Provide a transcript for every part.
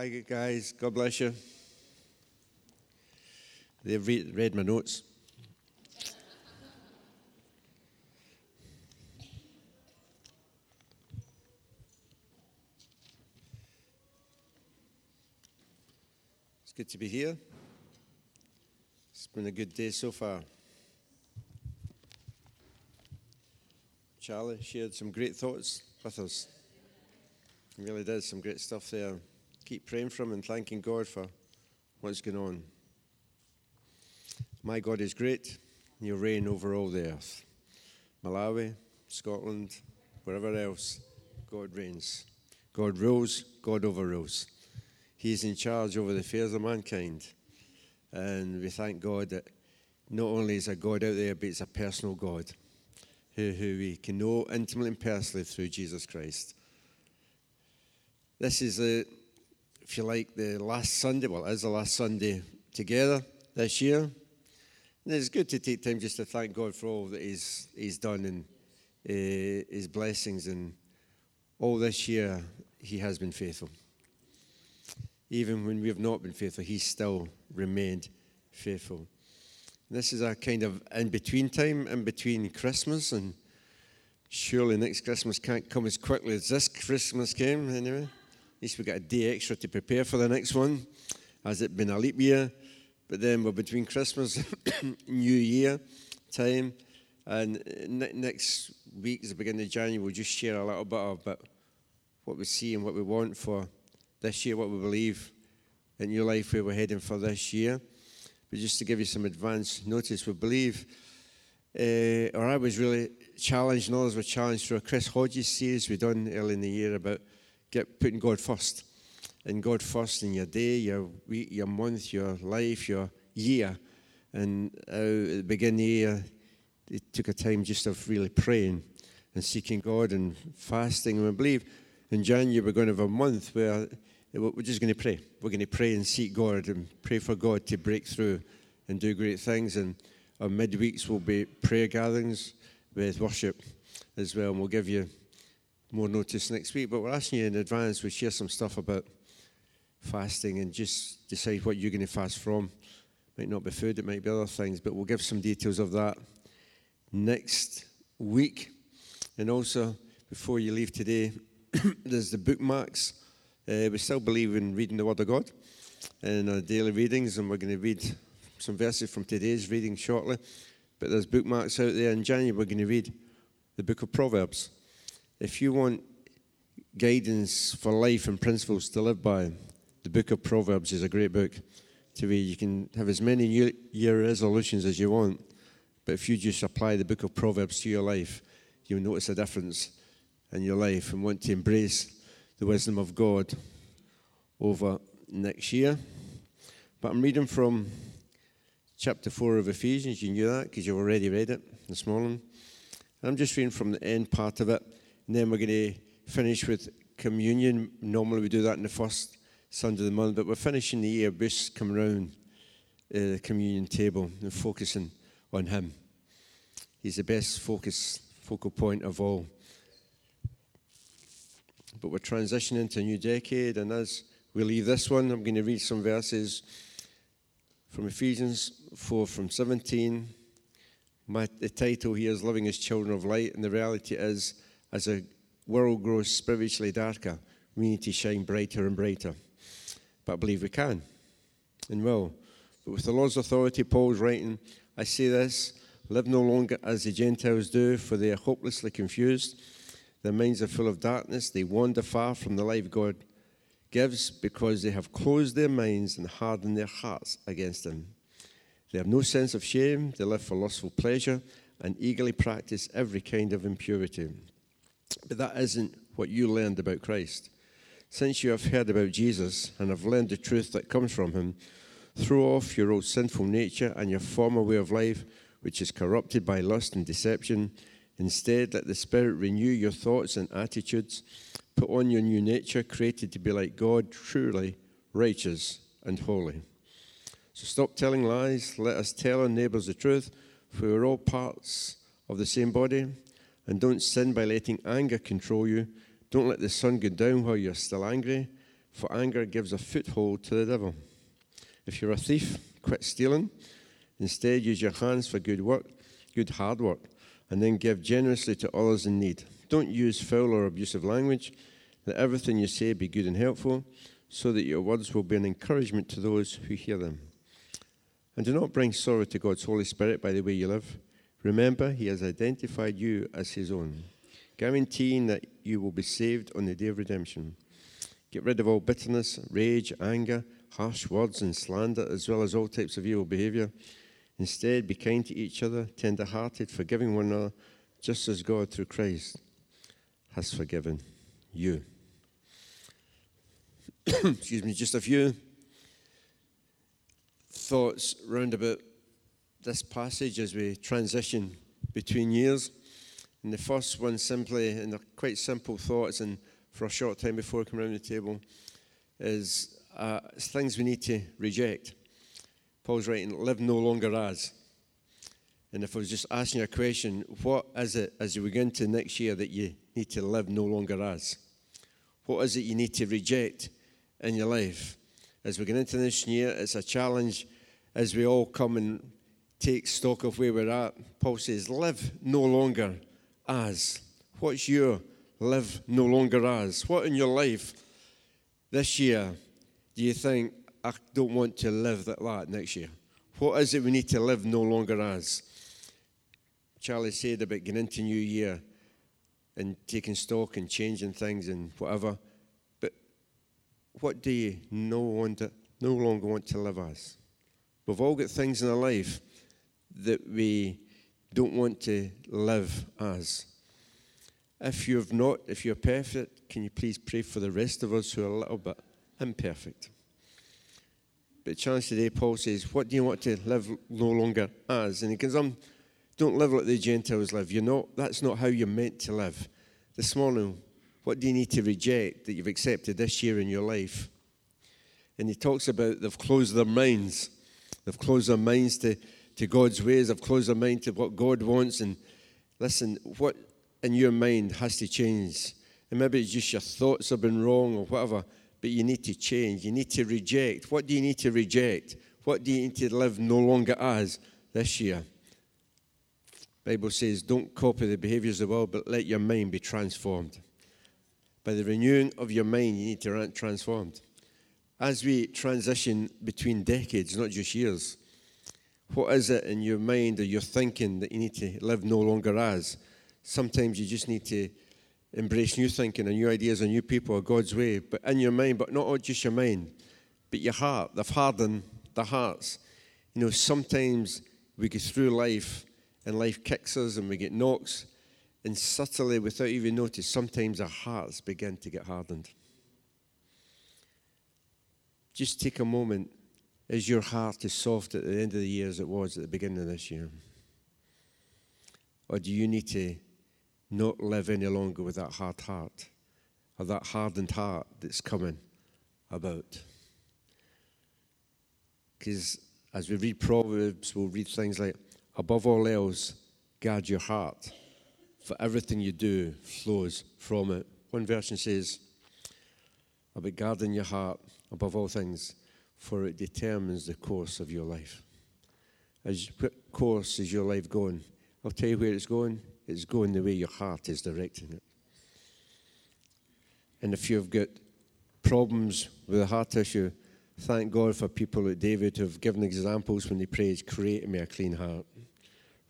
Hi, guys. God bless you. They've read, read my notes. It's good to be here. It's been a good day so far. Charlie shared some great thoughts with us. He really did some great stuff there. Keep praying for him and thanking God for what's going on. My God is great. He'll reign over all the earth. Malawi, Scotland, wherever else, God reigns. God rules, God overrules. He's in charge over the affairs of mankind. And we thank God that not only is a God out there, but it's a personal God who, who we can know intimately and personally through Jesus Christ. This is, the, if you like, the last Sunday, well, it is the last Sunday together this year. And it's good to take time just to thank God for all that He's, he's done and uh, His blessings. And all this year, He has been faithful. Even when we have not been faithful, He's still remained faithful. This is a kind of in between time, in between Christmas, and surely next Christmas can't come as quickly as this Christmas came, anyway. At least we got a day extra to prepare for the next one. Has it been a leap year? But then we're between Christmas New Year time, and next week, is the beginning of January, we'll just share a little bit about what we see and what we want for this year, what we believe in your life, where we're heading for this year. But just to give you some advance notice, we believe, uh, or I was really challenged, and others were challenged through a Chris Hodges series we done early in the year about get putting God first. And God first in your day, your week, your month, your life, your year. And uh, at the beginning the year, it took a time just of really praying and seeking God and fasting. And I believe in January we're going to have a month where we're just going to pray. We're going to pray and seek God and pray for God to break through and do great things. And our midweeks will be prayer gatherings with worship as well. And we'll give you more notice next week. But we're asking you in advance, we share some stuff about fasting and just decide what you're going to fast from. Might not be food, it might be other things, but we'll give some details of that next week. And also, before you leave today, there's the bookmarks uh, we still believe in reading the Word of God in our daily readings, and we're going to read some verses from today's reading shortly. But there's bookmarks out there. In January, we're going to read the book of Proverbs. If you want guidance for life and principles to live by, the book of Proverbs is a great book to read. You can have as many New Year resolutions as you want, but if you just apply the book of Proverbs to your life, you'll notice a difference in your life and want to embrace the wisdom of God over next year. But I'm reading from chapter 4 of Ephesians. You knew that because you've already read it this morning. I'm just reading from the end part of it, and then we're going to finish with communion. Normally we do that in the first Sunday of the month, but we're finishing the year. Bruce come around uh, the communion table and focusing on him. He's the best focus, focal point of all but we're transitioning to a new decade. And as we leave this one, I'm going to read some verses from Ephesians 4 from 17. My, the title here is Living as Children of Light, and the reality is, as a world grows spiritually darker, we need to shine brighter and brighter. But I believe we can and will. But with the Lord's authority, Paul's writing, I say this live no longer as the Gentiles do, for they are hopelessly confused. Their minds are full of darkness. They wander far from the life God gives because they have closed their minds and hardened their hearts against Him. They have no sense of shame. They live for lustful pleasure and eagerly practice every kind of impurity. But that isn't what you learned about Christ. Since you have heard about Jesus and have learned the truth that comes from Him, throw off your old sinful nature and your former way of life, which is corrupted by lust and deception Instead, let the Spirit renew your thoughts and attitudes. Put on your new nature, created to be like God, truly righteous and holy. So stop telling lies. Let us tell our neighbours the truth, for we're all parts of the same body. And don't sin by letting anger control you. Don't let the sun go down while you're still angry. for anger gives a foothold to the devil. If you're a thief, quit stealing. Instead, use your hands for good work, good hard work, and then give generously to others in need. Don't use foul or abusive language. Let everything you say be good and helpful, so that your words will be an encouragement to those who hear them. And do not bring sorrow to God's Holy Spirit by the way you live. Remember, He has identified you as His own, guaranteeing that you will be saved on the day of redemption. Get rid of all bitterness, rage, anger, harsh words, and slander, as well as all types of evil behavior. Instead, be kind to each other, tender hearted, forgiving one another, just as God, through Christ, has forgiven you. Excuse me, just a few thoughts round about this passage as we transition between years. And the first one, simply, and they're quite simple thoughts, and for a short time before come around the table, is uh, things we need to reject. Paul's writing, live no longer as. And if I was just asking a question, what is it as you begin to next year that you need to live no longer as? What is it you need to reject in your life? As we get into this year, it's a challenge as we all come and take stock of where we're at. Paul says, live no longer as. What's your live no longer as? What in your life this year do you think, I don't want to live like that next year? What is it we need to live no longer as? Charlie said about getting into new year and taking stock and changing things and whatever. But what do you no, want to, no longer want to live as? We've all got things in our life that we don't want to live as. If you've not, if you're perfect, can you please pray for the rest of us who are a little bit imperfect? But challenge today, Paul says, What do you want to live no longer as? And he goes, um, Don't live like the Gentiles live. You're not, that's not how you're meant to live. This morning, what do you need to reject that you've accepted this year in your life? And he talks about they've closed their minds. They've closed their minds to, to God's ways. I've closed my mind to what God wants. And listen, what in your mind has to change. And maybe it's just your thoughts have been wrong or whatever, but you need to change. You need to reject. What do you need to reject? What do you need to live no longer as this year? Bible says, don't copy the behaviors of the world, but let your mind be transformed. By the renewing of your mind, you need to be transformed. As we transition between decades, not just years, what is it in your mind or your thinking that you need to live no longer as? Sometimes you just need to embrace new thinking and new ideas and new people or God's way, but in your mind, but not just your mind, but your heart. They've hardened the hearts. You know, sometimes we go through life and life kicks us and we get knocks, and subtly, without even notice, sometimes our hearts begin to get hardened. Just take a moment. Is your heart as soft at the end of the year as it was at the beginning of this year? Or do you need to not live any longer with that hard heart or that hardened heart that's coming about. Because as we read Proverbs, we'll read things like, above all else, guard your heart, for everything you do flows from it. One version says, about guarding your heart above all things, for it determines the course of your life. As what course is your life going? I'll tell you where it's going. It's going the way your heart is directing it. And if you've got problems with a heart issue, thank God for people like David who have given examples when they prayed, create me a clean heart,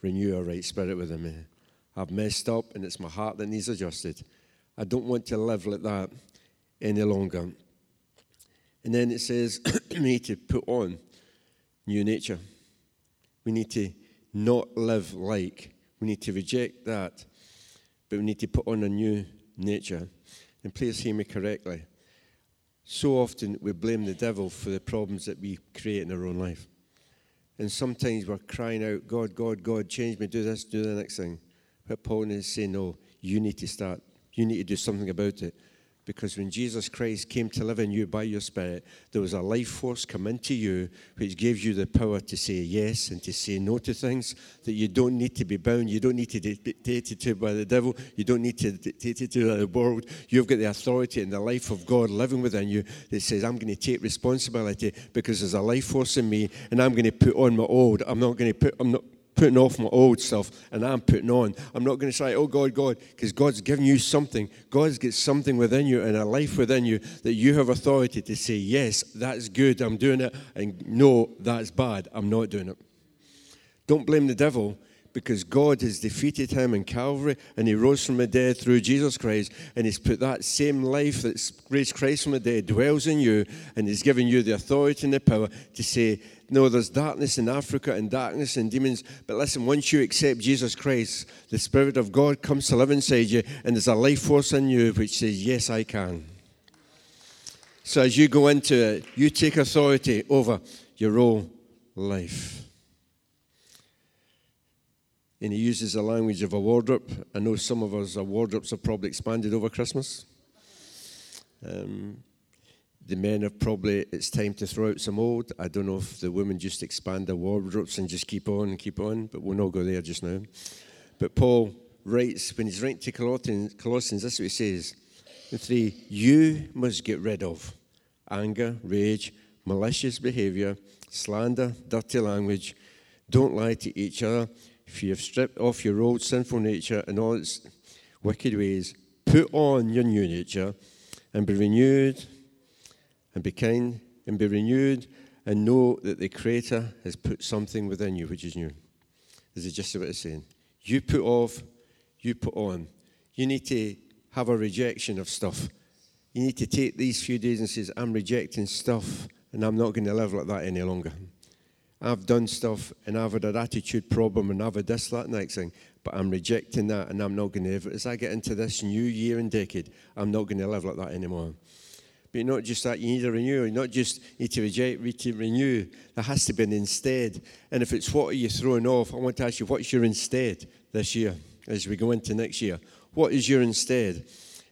renew a right spirit within me. I've messed up and it's my heart that needs adjusted. I don't want to live like that any longer. And then it says we need to put on new nature. We need to not live like we need to reject that, but we need to put on a new nature. And please hear me correctly. So often we blame the devil for the problems that we create in our own life. And sometimes we're crying out, God, God, God, change me, do this, do the next thing. But Paul is saying, no, you need to start. You need to do something about it. Because when Jesus Christ came to live in you by your Spirit, there was a life force come into you which gives you the power to say yes and to say no to things that you don't need to be bound. You don't need to be dictated to by the devil. You don't need to be dictated to by the world. You've got the authority and the life of God living within you that says, I'm going to take responsibility because there's a life force in me and I'm going to put on my old. I'm not going to put, I'm not putting off my old stuff and I'm putting on. I'm not going to say, oh God, God, because God's given you something. God's got something within you and a life within you that you have authority to say, yes, that's good, I'm doing it, and no, that's bad, I'm not doing it. Don't blame the devil because God has defeated him in Calvary and he rose from the dead through Jesus Christ and he's put that same life that's raised Christ from the dead dwells in you and he's given you the authority and the power to say, no, there's darkness in Africa and darkness and demons. But listen, once you accept Jesus Christ, the Spirit of God comes to live inside you, and there's a life force in you which says, Yes, I can. So as you go into it, you take authority over your own life. And he uses the language of a wardrobe. I know some of us, our wardrobes have probably expanded over Christmas. Um, the men have probably, it's time to throw out some old. I don't know if the women just expand their wardrobes and just keep on and keep on, but we'll not go there just now. But Paul writes, when he's writing to Colossians, Colossians this is what he says. In three, you must get rid of anger, rage, malicious behavior, slander, dirty language. Don't lie to each other. If you have stripped off your old sinful nature and all its wicked ways, put on your new nature and be renewed and be kind and be renewed and know that the Creator has put something within you which is new. This is just what it's saying. You put off, you put on. You need to have a rejection of stuff. You need to take these few days and say, I'm rejecting stuff and I'm not going to live like that any longer. I've done stuff and I've had an attitude problem and I've had this, that, next thing, but I'm rejecting that and I'm not going to, ever as I get into this new year and decade, I'm not going to live like that anymore. But not just that, you need a renewal. You not just need to reject, need to renew. There has to be an instead. And if it's what are you throwing off, I want to ask you, what's your instead this year as we go into next year? What is your instead?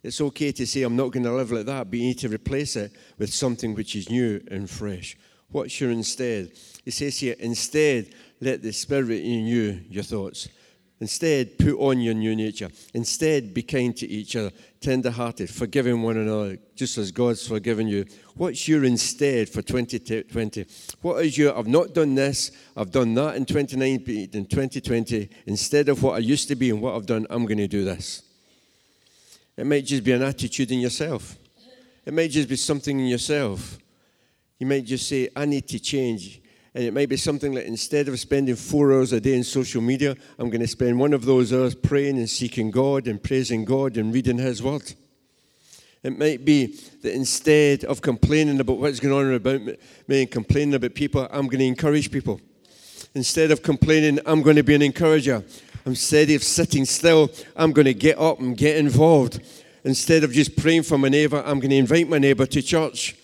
It's okay to say, I'm not going to live like that, but you need to replace it with something which is new and fresh. What's your instead? It says here, instead, let the Spirit renew your thoughts. Instead, put on your new nature. Instead, be kind to each other, tender hearted, forgiving one another, just as God's forgiven you. What's your instead for 2020? What is your, I've not done this, I've done that in 2019, in 2020. Instead of what I used to be and what I've done, I'm going to do this. It might just be an attitude in yourself, it might just be something in yourself. You might just say, I need to change. And it might be something like instead of spending four hours a day in social media, I'm going to spend one of those hours praying and seeking God and praising God and reading His Word. It might be that instead of complaining about what's going on about me and complaining about people, I'm going to encourage people. Instead of complaining, I'm going to be an encourager. Instead of sitting still, I'm going to get up and get involved. Instead of just praying for my neighbour, I'm going to invite my neighbour to church.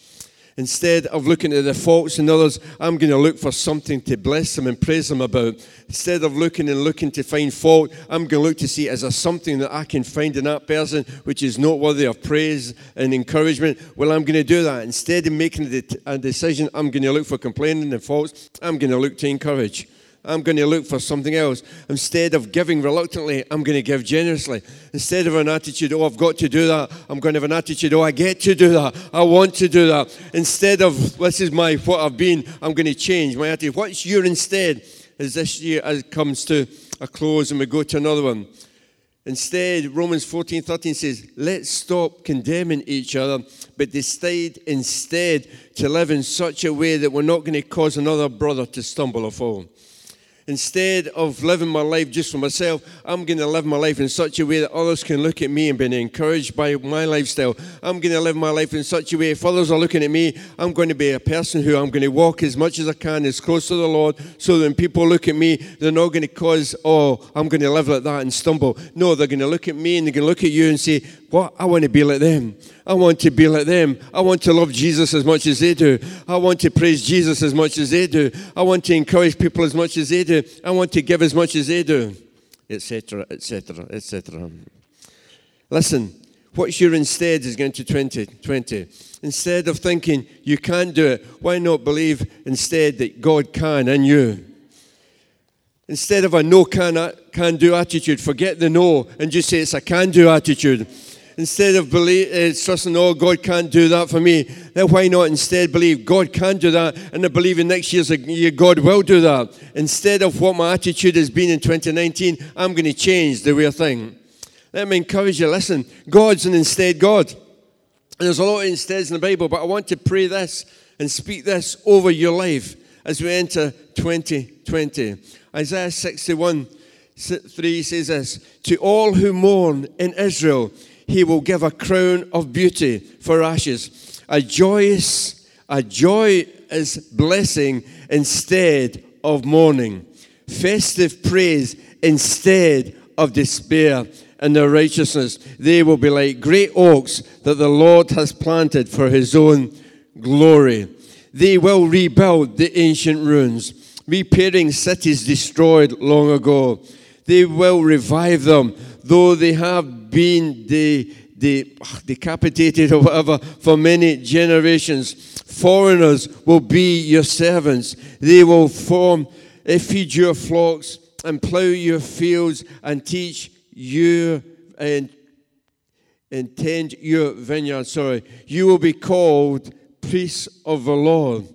Instead of looking at the faults in others, I'm going to look for something to bless them and praise them about. Instead of looking and looking to find fault, I'm going to look to see is there something that I can find in that person which is noteworthy of praise and encouragement. Well, I'm going to do that. Instead of making a decision, I'm going to look for complaining and faults. I'm going to look to encourage. I'm going to look for something else. Instead of giving reluctantly, I'm going to give generously. Instead of an attitude, oh, I've got to do that, I'm going to have an attitude, oh, I get to do that. I want to do that. Instead of, this is my what I've been, I'm going to change my attitude. What's your instead as this year as comes to a close and we go to another one? Instead, Romans 14 13 says, Let's stop condemning each other, but decide instead to live in such a way that we're not going to cause another brother to stumble or fall. Instead of living my life just for myself, I'm going to live my life in such a way that others can look at me and be encouraged by my lifestyle. I'm going to live my life in such a way, if others are looking at me, I'm going to be a person who I'm going to walk as much as I can, as close to the Lord, so that when people look at me, they're not going to cause, oh, I'm going to live like that and stumble. No, they're going to look at me and they're going to look at you and say, what? I want to be like them. I want to be like them. I want to love Jesus as much as they do. I want to praise Jesus as much as they do. I want to encourage people as much as they do. I want to give as much as they do, etc., etc., etc. Listen, What's your instead is going to 2020? Instead of thinking you can't do it, why not believe instead that God can and you? Instead of a no can, can do attitude, forget the no and just say it's a can do attitude. Instead of believe, uh, trusting, oh, God can't do that for me, then why not instead believe God can do that and I believe in next year's year God will do that? Instead of what my attitude has been in 2019, I'm going to change the I think. Let me encourage you listen, God's an instead God. And there's a lot of insteads in the Bible, but I want to pray this and speak this over your life as we enter 2020. Isaiah 61 3 says this To all who mourn in Israel, he will give a crown of beauty for ashes, a joyous, a joyous blessing instead of mourning, festive praise instead of despair and their righteousness. They will be like great oaks that the Lord has planted for his own glory. They will rebuild the ancient ruins, repairing cities destroyed long ago. They will revive them, though they have been de- de- ah, decapitated or whatever for many generations. Foreigners will be your servants. They will form, eh, feed your flocks and plow your fields and teach you and, and tend your vineyard. Sorry, you will be called priests of the Lord,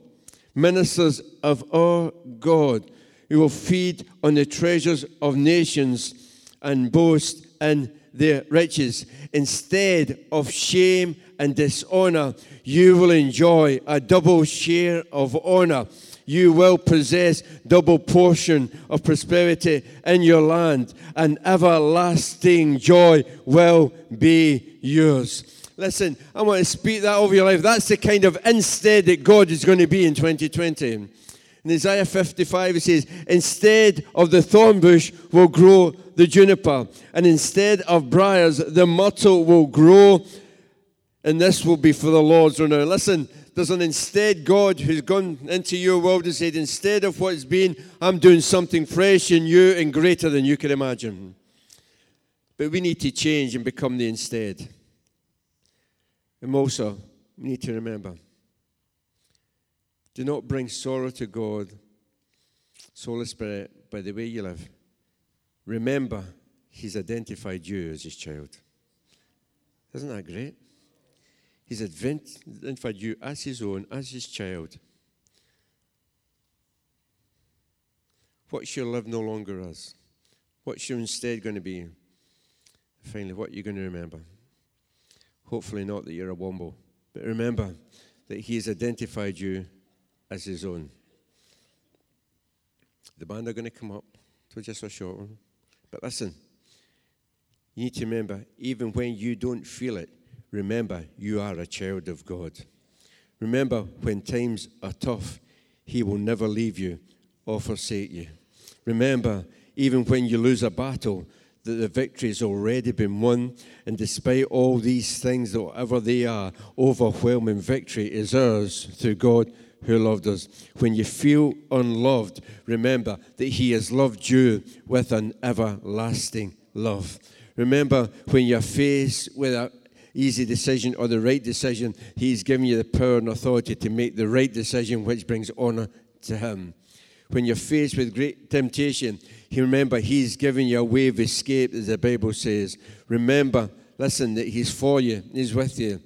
ministers of our God. You will feed on the treasures of nations and boast in their riches. Instead of shame and dishonor, you will enjoy a double share of honor you will possess double portion of prosperity in your land, and everlasting joy will be yours. Listen, I want to speak that over your life. That's the kind of instead that God is going to be in 2020. In Isaiah 55, it says, Instead of the thorn bush will grow the juniper, and instead of briars, the myrtle will grow, and this will be for the Lord's renown. Listen, there's an instead God who's gone into your world and said, instead of what's been, I'm doing something fresh and new and greater than you can imagine. But we need to change and become the instead. And also, we need to remember do not bring sorrow to God, and spirit, by the way you live. Remember, He's identified you as His child. Isn't that great? He's identified you as his own, as his child. What's your love no longer as? What's your instead going to be? Finally, what you're going to remember. Hopefully, not that you're a womble, but remember that he has identified you as his own. The band are going to come up to just a short one. But listen, you need to remember, even when you don't feel it, Remember, you are a child of God. Remember, when times are tough, He will never leave you or forsake you. Remember, even when you lose a battle, that the victory has already been won. And despite all these things, whatever they are, overwhelming victory is ours through God who loved us. When you feel unloved, remember that He has loved you with an everlasting love. Remember when you're faced with a easy decision or the right decision, He's given you the power and authority to make the right decision, which brings honor to Him. When you're faced with great temptation, He remember He's given you a way of escape, as the Bible says. Remember, listen, that He's for you, He's with you.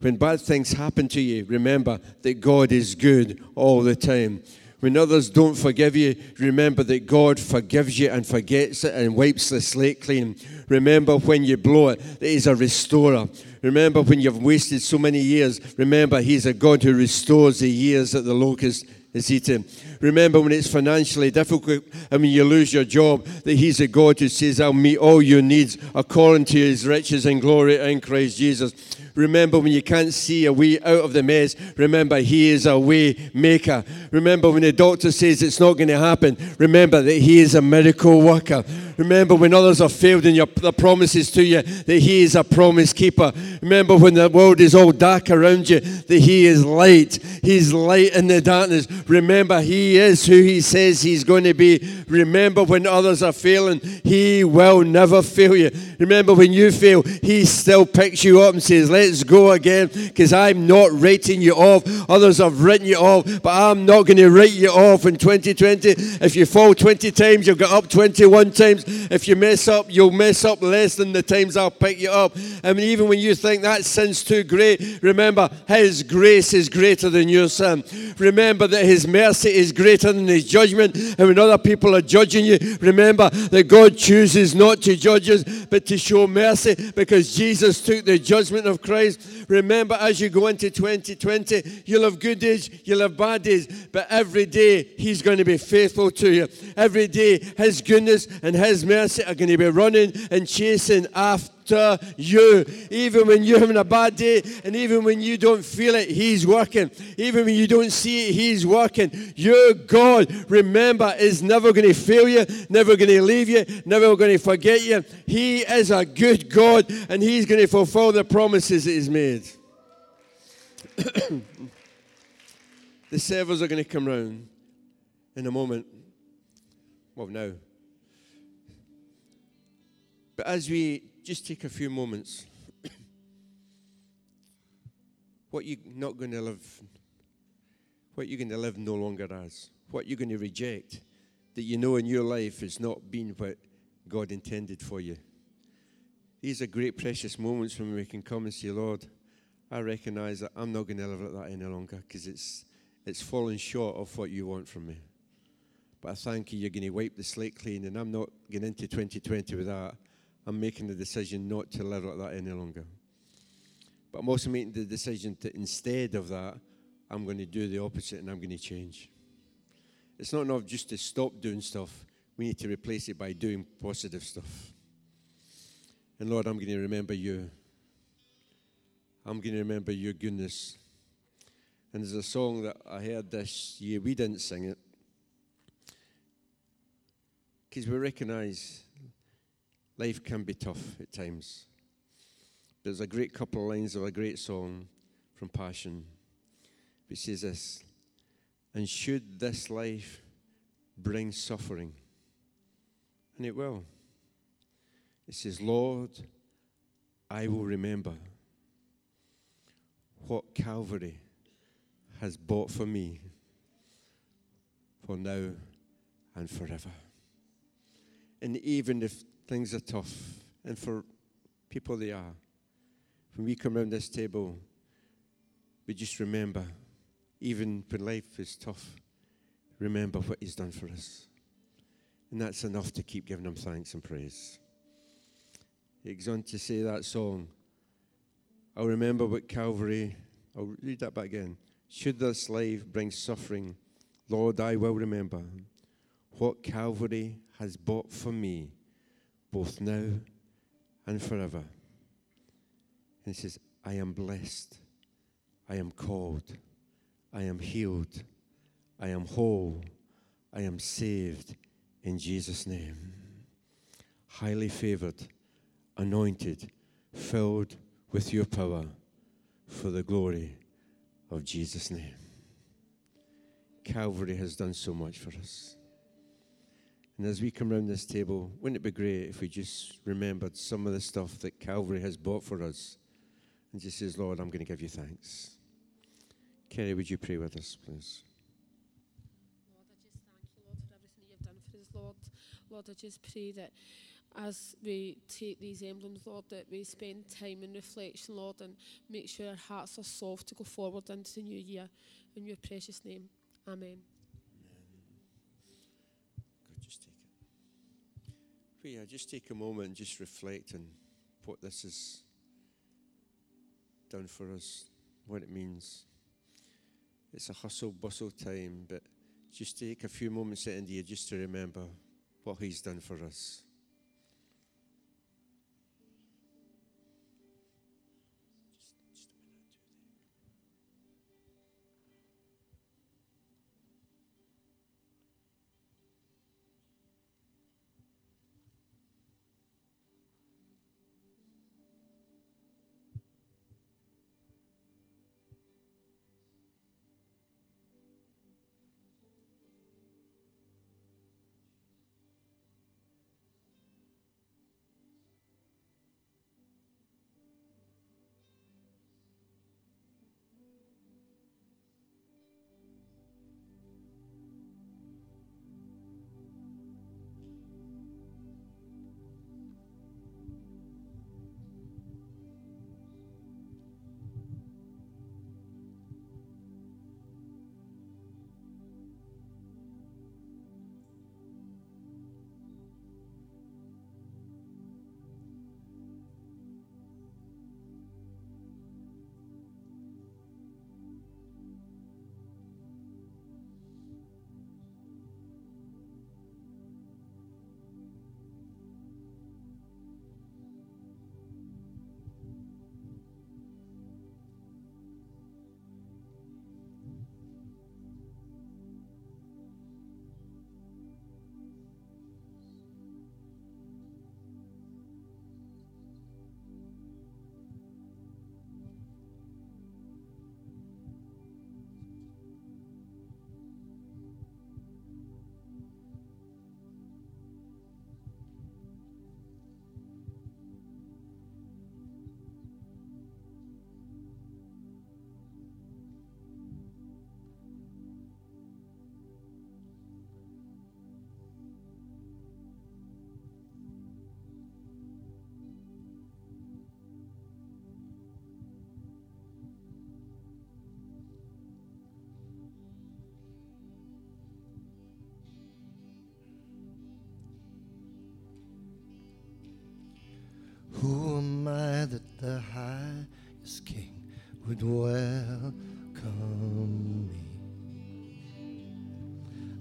When bad things happen to you, remember that God is good all the time. When others don't forgive you, remember that God forgives you and forgets it and wipes the slate clean. Remember when you blow it, that He's a restorer. Remember when you've wasted so many years, remember He's a God who restores the years that the locust is eaten. Remember when it's financially difficult I mean you lose your job, that He's a God who says, I'll meet all your needs according to His riches and glory in Christ Jesus. Remember when you can't see a way out of the mess, remember He is a way maker. Remember when the doctor says it's not going to happen, remember that He is a miracle worker. Remember when others have failed in your the promises to you, that He is a promise keeper. Remember when the world is all dark around you, that He is light. He's light in the darkness. remember He is who He says He's going to be. Remember when others are failing, He will never fail you. Remember when you fail, He still picks you up and says, Let's go again, because I'm not writing you off. Others have written you off, but I'm not going to write you off in 2020. If you fall 20 times, you'll get up 21 times. If you mess up, you'll mess up less than the times I'll pick you up. I mean, even when you think that sin's too great, remember His grace is greater than your sin. Remember that His mercy is greater than His judgment. And when other people are judging you, remember that God chooses not to judge us, but to show mercy because Jesus took the judgment of Christ. Remember, as you go into 2020, you'll have good days, you'll have bad days, but every day He's going to be faithful to you. Every day, His goodness and His mercy are going to be running and chasing after you. Even when you're having a bad day, and even when you don't feel it, He's working. Even when you don't see it, He's working. Your God, remember, is never going to fail you, never going to leave you, never going to forget you. He is a good God, and He's going to fulfill the promises that He's made. the servers are going to come round in a moment. Well, now. But as we just take a few moments, what you're not going to live, what you're going to live no longer as, what you're going to reject that you know in your life has not been what God intended for you. These are great, precious moments when we can come and say, Lord, I recognize that I'm not going to live like that any longer because it's, it's falling short of what you want from me. But I thank you, you're going to wipe the slate clean, and I'm not getting into 2020 with that. I'm making the decision not to live like that any longer. But I'm also making the decision that instead of that, I'm going to do the opposite and I'm going to change. It's not enough just to stop doing stuff, we need to replace it by doing positive stuff. And Lord, I'm going to remember you. I'm going to remember your goodness. And there's a song that I heard this year. We didn't sing it because we recognize life can be tough at times. There's a great couple of lines of a great song from Passion which says this And should this life bring suffering, and it will, it says, Lord, I will remember what Calvary has bought for me for now and forever. And even if things are tough, and for people they are, when we come around this table, we just remember, even when life is tough, remember what He's done for us. And that's enough to keep giving Him thanks and praise. He goes on to say that song. I'll remember what Calvary, I'll read that back again. Should this life bring suffering, Lord, I will remember what Calvary has bought for me, both now and forever. And he says, I am blessed, I am called, I am healed, I am whole, I am saved in Jesus' name. Highly favored, anointed, filled with your power for the glory of Jesus' name. Calvary has done so much for us. And as we come around this table, wouldn't it be great if we just remembered some of the stuff that Calvary has bought for us and just says, Lord, I'm going to give you thanks. Kerry, would you pray with us, please? Lord, Lord, I just pray that as we take these emblems, Lord, that we spend time in reflection, Lord, and make sure our hearts are soft to go forward into the new year. In your precious name, Amen. God, just take Yeah, just take a moment and just reflect on what this has done for us, what it means. It's a hustle bustle time, but just take a few moments at year just to remember what He's done for us. Would welcome me.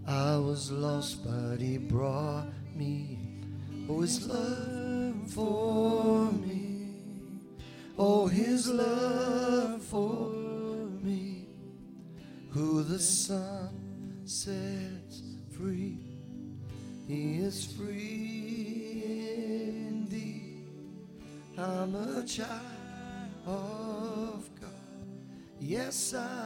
I was lost, but He brought me. Oh, His love for me. Oh, His love for me. Who the Son sets free, He is free indeed. I'm a child of